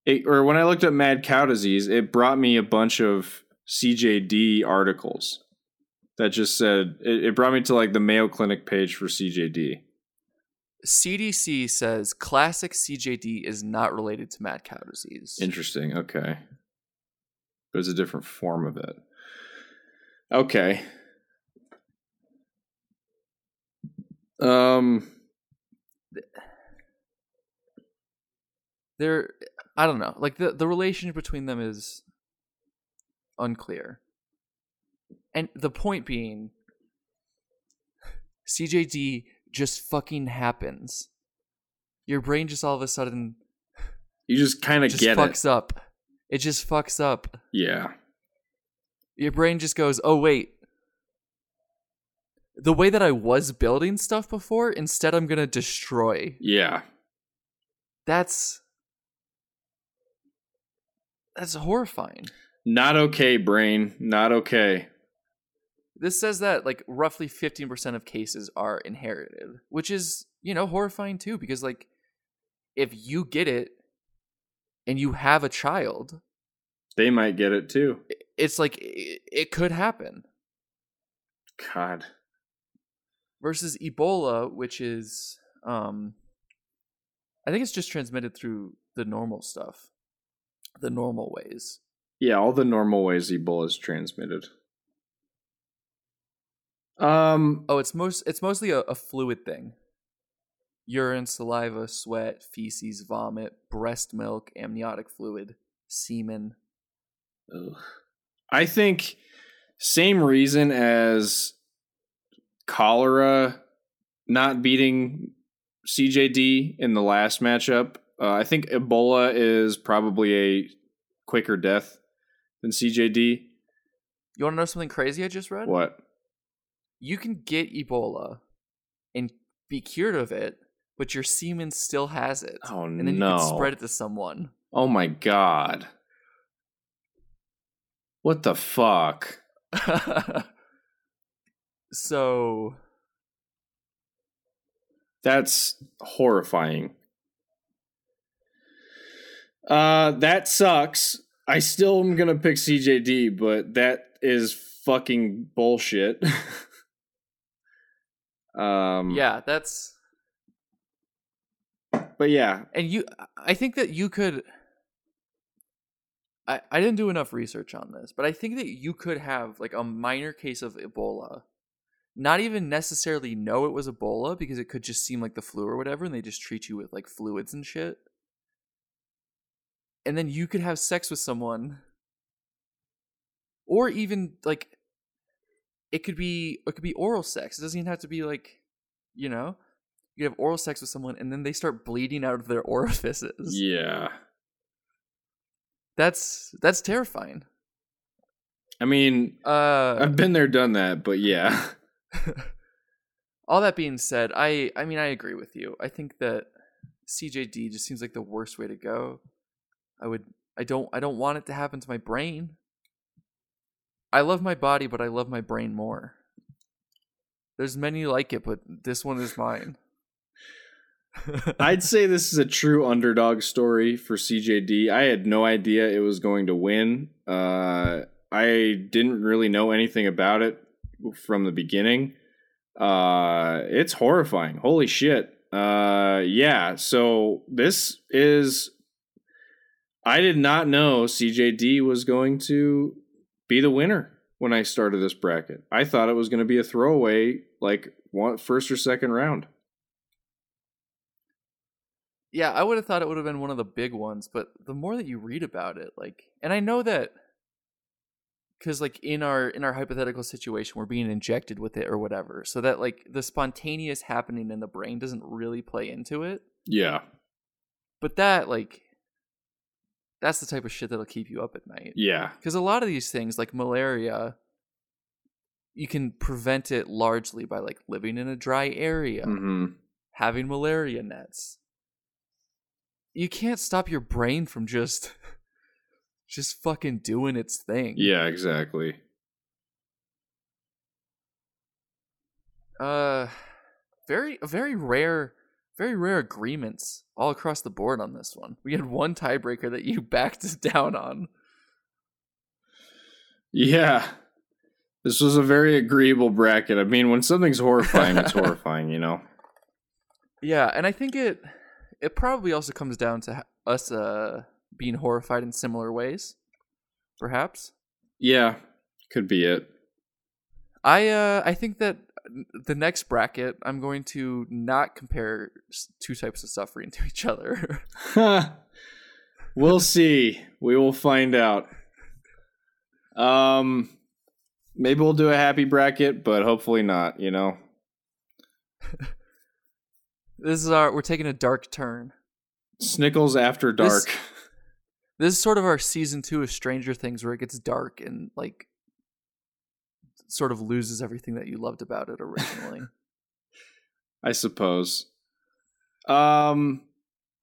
it, or when I looked up mad cow disease, it brought me a bunch of CJD articles that just said it, it brought me to like the Mayo Clinic page for CJD.
CDC says classic CJD is not related to mad cow disease.
Interesting. Okay. There's a different form of it. Okay. Um
There I don't know. Like the the relationship between them is unclear. And the point being CJD just fucking happens. Your brain just all of a sudden
you just kind of get
fucks
it.
up. It just fucks up.
Yeah.
Your brain just goes, "Oh wait. The way that I was building stuff before, instead I'm going to destroy."
Yeah.
That's that's horrifying.
Not okay, brain. Not okay.
This says that like roughly 15% of cases are inherited, which is, you know, horrifying too because like if you get it and you have a child,
They might get it too.
it's like it, it could happen.
God.
Versus Ebola, which is um I think it's just transmitted through the normal stuff, the normal ways.
Yeah, all the normal ways Ebola is transmitted. Um.
Oh, it's most it's mostly a, a fluid thing. Urine, saliva, sweat, feces, vomit, breast milk, amniotic fluid, semen.
ugh. I think same reason as cholera not beating CJD in the last matchup. Uh, I think Ebola is probably a quicker death than CJD.
You want to know something crazy I just read?
What?
You can get Ebola and be cured of it, but your semen still has it.
Oh
and then
no!
you can spread it to someone.
Oh my god! What the fuck?
so
That's horrifying. Uh, that sucks. I still am gonna pick CJD, but that is fucking bullshit. um,
yeah, that's
but yeah,
and you I think that you could I, I didn't do enough research on this, but I think that you could have like a minor case of Ebola, not even necessarily know it was Ebola because it could just seem like the flu or whatever, and they just treat you with like fluids and shit. And then you could have sex with someone, or even like it could be it could be oral sex. It doesn't even have to be like, you know, you have oral sex with someone, and then they start bleeding out of their orifices.
yeah.
That's that's terrifying.
I mean,
Uh,
I've been there, done that, but yeah,
all that being said, I I mean I agree with you. I think that CJD just seems like the worst way to go. I would I don't I don't want it to happen to my brain. I love my body, but I love my brain more. There's many like it, but this one is mine.
I'd say this is a true underdog story for CJD. I had no idea it was going to win. Uh, I didn't really know anything about it from the beginning. Uh, it's horrifying. Holy shit. Uh, yeah. So this is. I did not know CJD was going to be the winner when I started this bracket. I thought it was going to be a throwaway, like one first or second round.
Yeah, I would have thought it would have been one of the big ones, but the more that you read about it, like, and I know that because like in our in our hypothetical situation, we're being injected with it or whatever, so that like the spontaneous happening in the brain doesn't really play into it.
Yeah.
But that like, that's the type of shit that'll keep you up at night.
Yeah.
Because a lot of these things, like malaria, you can prevent it largely by like living in a dry area,
hmm
having malaria nets. You can't stop your brain from just just fucking doing its thing.
Yeah, exactly.
Uh very very rare very rare agreements all across the board on this one. We had one tiebreaker that you backed down on.
Yeah. This was a very agreeable bracket. I mean, when something's horrifying, it's horrifying, you know?
Yeah, and I think it it probably also comes down to us uh being horrified in similar ways. Perhaps.
Yeah, could be it.
I uh I think that the next bracket I'm going to not compare two types of suffering to each other.
we'll see. We will find out. Um, maybe we'll do a happy bracket, but hopefully not, you know?
this is our we're taking a dark turn.
Snickles after dark.
This- This is sort of our season 2 of Stranger Things where it gets dark and like sort of loses everything that you loved about it originally.
I suppose. Um,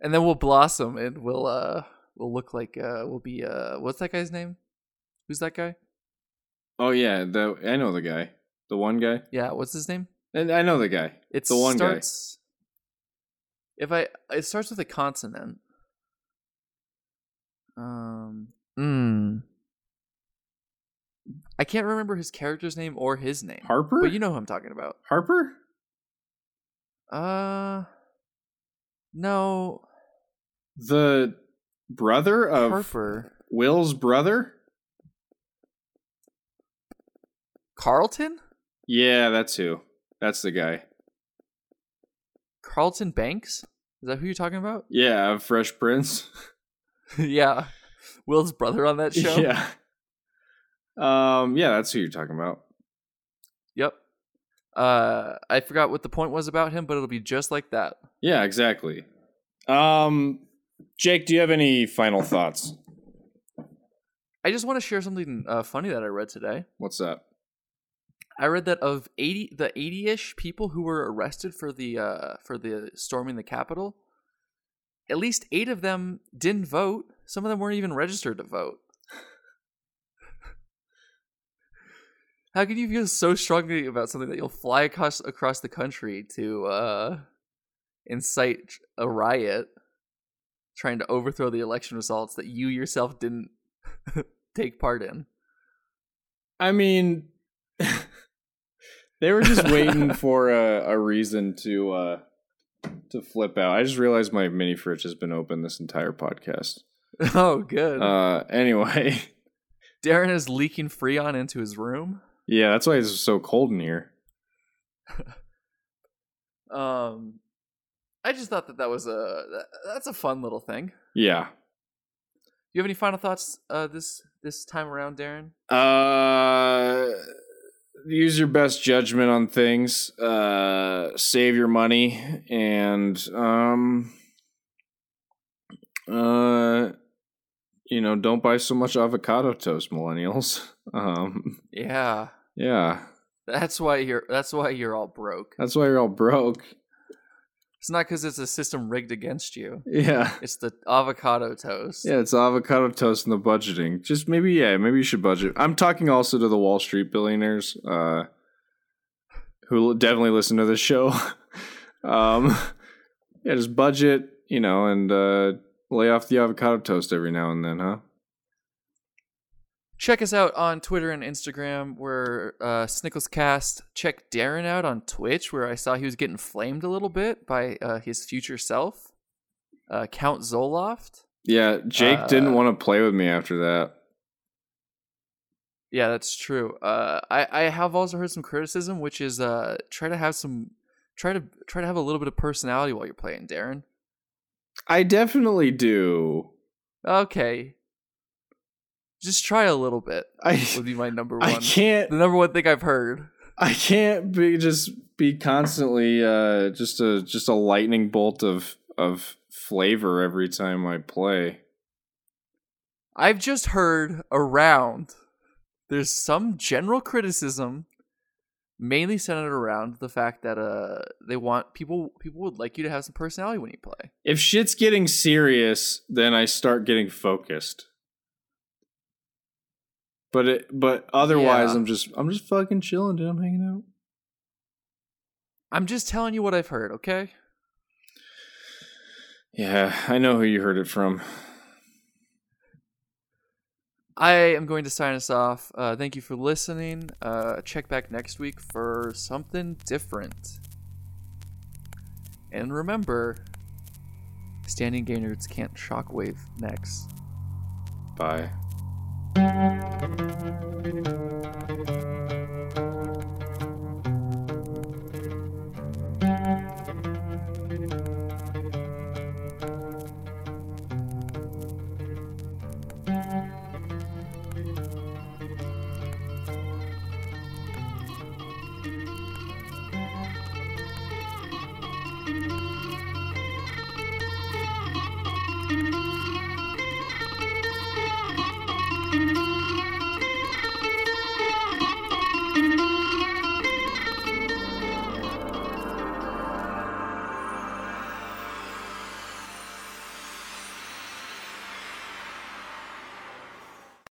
and then we'll blossom and we'll uh we'll look like uh we'll be uh what's that guy's name? Who's that guy?
oh yeah, the I know the guy. The one guy.
Yeah, what's his name?
And I know the guy.
It's
The one guy.
starts, If I it starts with a consonant. Um mm, I can't remember his character's name or his name.
Harper?
But you know who I'm talking about.
Harper?
Uh No.
The brother of
Harper.
Will's brother?
Carlton?
Yeah, that's who. That's the guy.
Carlton Banks? Is that who you're talking about?
Yeah, Fresh Prince.
yeah. Will's brother on that show?
Yeah. Um, yeah, that's who you're talking about.
Yep. Uh I forgot what the point was about him, but it'll be just like that.
Yeah, exactly. Um, Jake, do you have any final thoughts?
I just want to share something uh, funny that I read today.
What's that?
I read that of 80 the 80ish people who were arrested for the uh for the storming the Capitol, at least 8 of them didn't vote. Some of them weren't even registered to vote. How can you feel so strongly about something that you'll fly across across the country to uh incite a riot trying to overthrow the election results that you yourself didn't take part in?
I mean, they were just waiting for a, a reason to uh to flip out. I just realized my mini fridge has been open this entire podcast.
Oh, good.
Uh, anyway,
Darren is leaking Freon into his room.
Yeah, that's why it's so cold in here.
Um, I just thought that that was a that's a fun little thing.
Yeah.
Do you have any final thoughts uh, this this time around, Darren?
Uh, use your best judgment on things. Uh, save your money and um, uh, you know, don't buy so much avocado toast, millennials. Um,
Yeah,
yeah,
that's why you're that's why you're all broke.
that's why you're all broke.
It's not because it's a system rigged against you.
Yeah.
It's the avocado toast.
Yeah, it's avocado toast and the budgeting. Just maybe, yeah, maybe you should budget. I'm talking also to the Wall Street billionaires, uh, who definitely listen to this show. um, yeah, just budget, you know, and uh, lay off the avocado toast every now and then, huh?
Check us out on Twitter and Instagram. We're uh, Snicklescast. Check Darren out on Twitch, where I saw he was getting flamed a little bit by uh, his future self, uh, Count Zoloft.
Yeah, Jake
Uh,
didn't want to play with me after that.
Yeah, that's true. Uh, I I have also heard some criticism, which is uh, try to have some try to try to have a little bit of personality while you're playing, Darren.
I definitely do.
Okay, just try a little bit.
I
Would be my number one.
I can't
The number one thing I've heard.
I can't be just be constantly uh just a just a lightning bolt of of flavor every time I play.
I've just heard around there's some general criticism mainly centered around the fact that uh they want people people would like you to have some personality when you play.
If shit's getting serious, then I start getting focused. But it but otherwise
Yeah.
I'm just I'm just fucking chilling, dude. I'm hanging out.
I'm just telling you what I've heard, okay?
Yeah, I know who you heard it from.
I am going to sign us off. Uh, thank you for listening. Uh, check back next week for something different. And remember, standing gainers can't shockwave next.
Bye. Thank you.